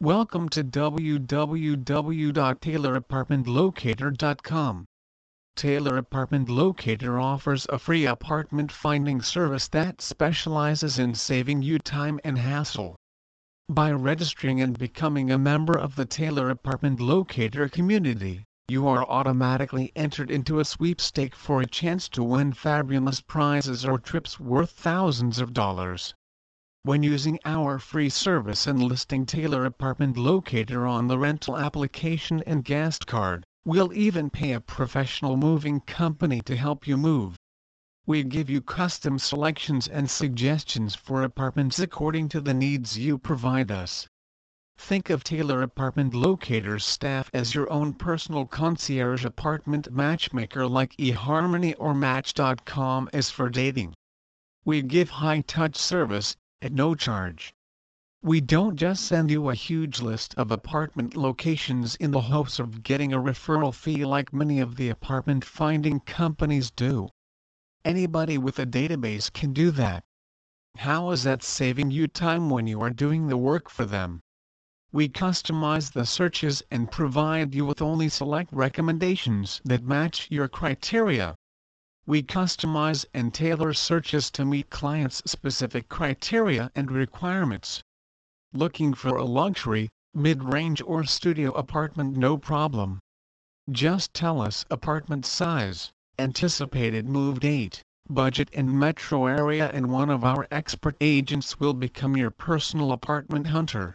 Welcome to www.taylorapartmentlocator.com. Taylor Apartment Locator offers a free apartment finding service that specializes in saving you time and hassle. By registering and becoming a member of the Taylor Apartment Locator community, you are automatically entered into a sweepstake for a chance to win fabulous prizes or trips worth thousands of dollars. When using our free service and listing Taylor Apartment Locator on the rental application and guest card, we'll even pay a professional moving company to help you move. We give you custom selections and suggestions for apartments according to the needs you provide us. Think of Taylor Apartment Locator's staff as your own personal concierge apartment matchmaker like eHarmony or Match.com is for dating. We give high-touch service, at no charge. We don't just send you a huge list of apartment locations in the hopes of getting a referral fee like many of the apartment finding companies do. Anybody with a database can do that. How is that saving you time when you are doing the work for them? We customize the searches and provide you with only select recommendations that match your criteria. We customize and tailor searches to meet clients' specific criteria and requirements. Looking for a luxury, mid-range or studio apartment no problem. Just tell us apartment size, anticipated move date, budget and metro area and one of our expert agents will become your personal apartment hunter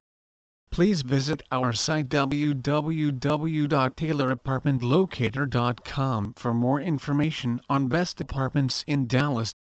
please visit our site www.taylorapartmentlocator.com for more information on best apartments in Dallas.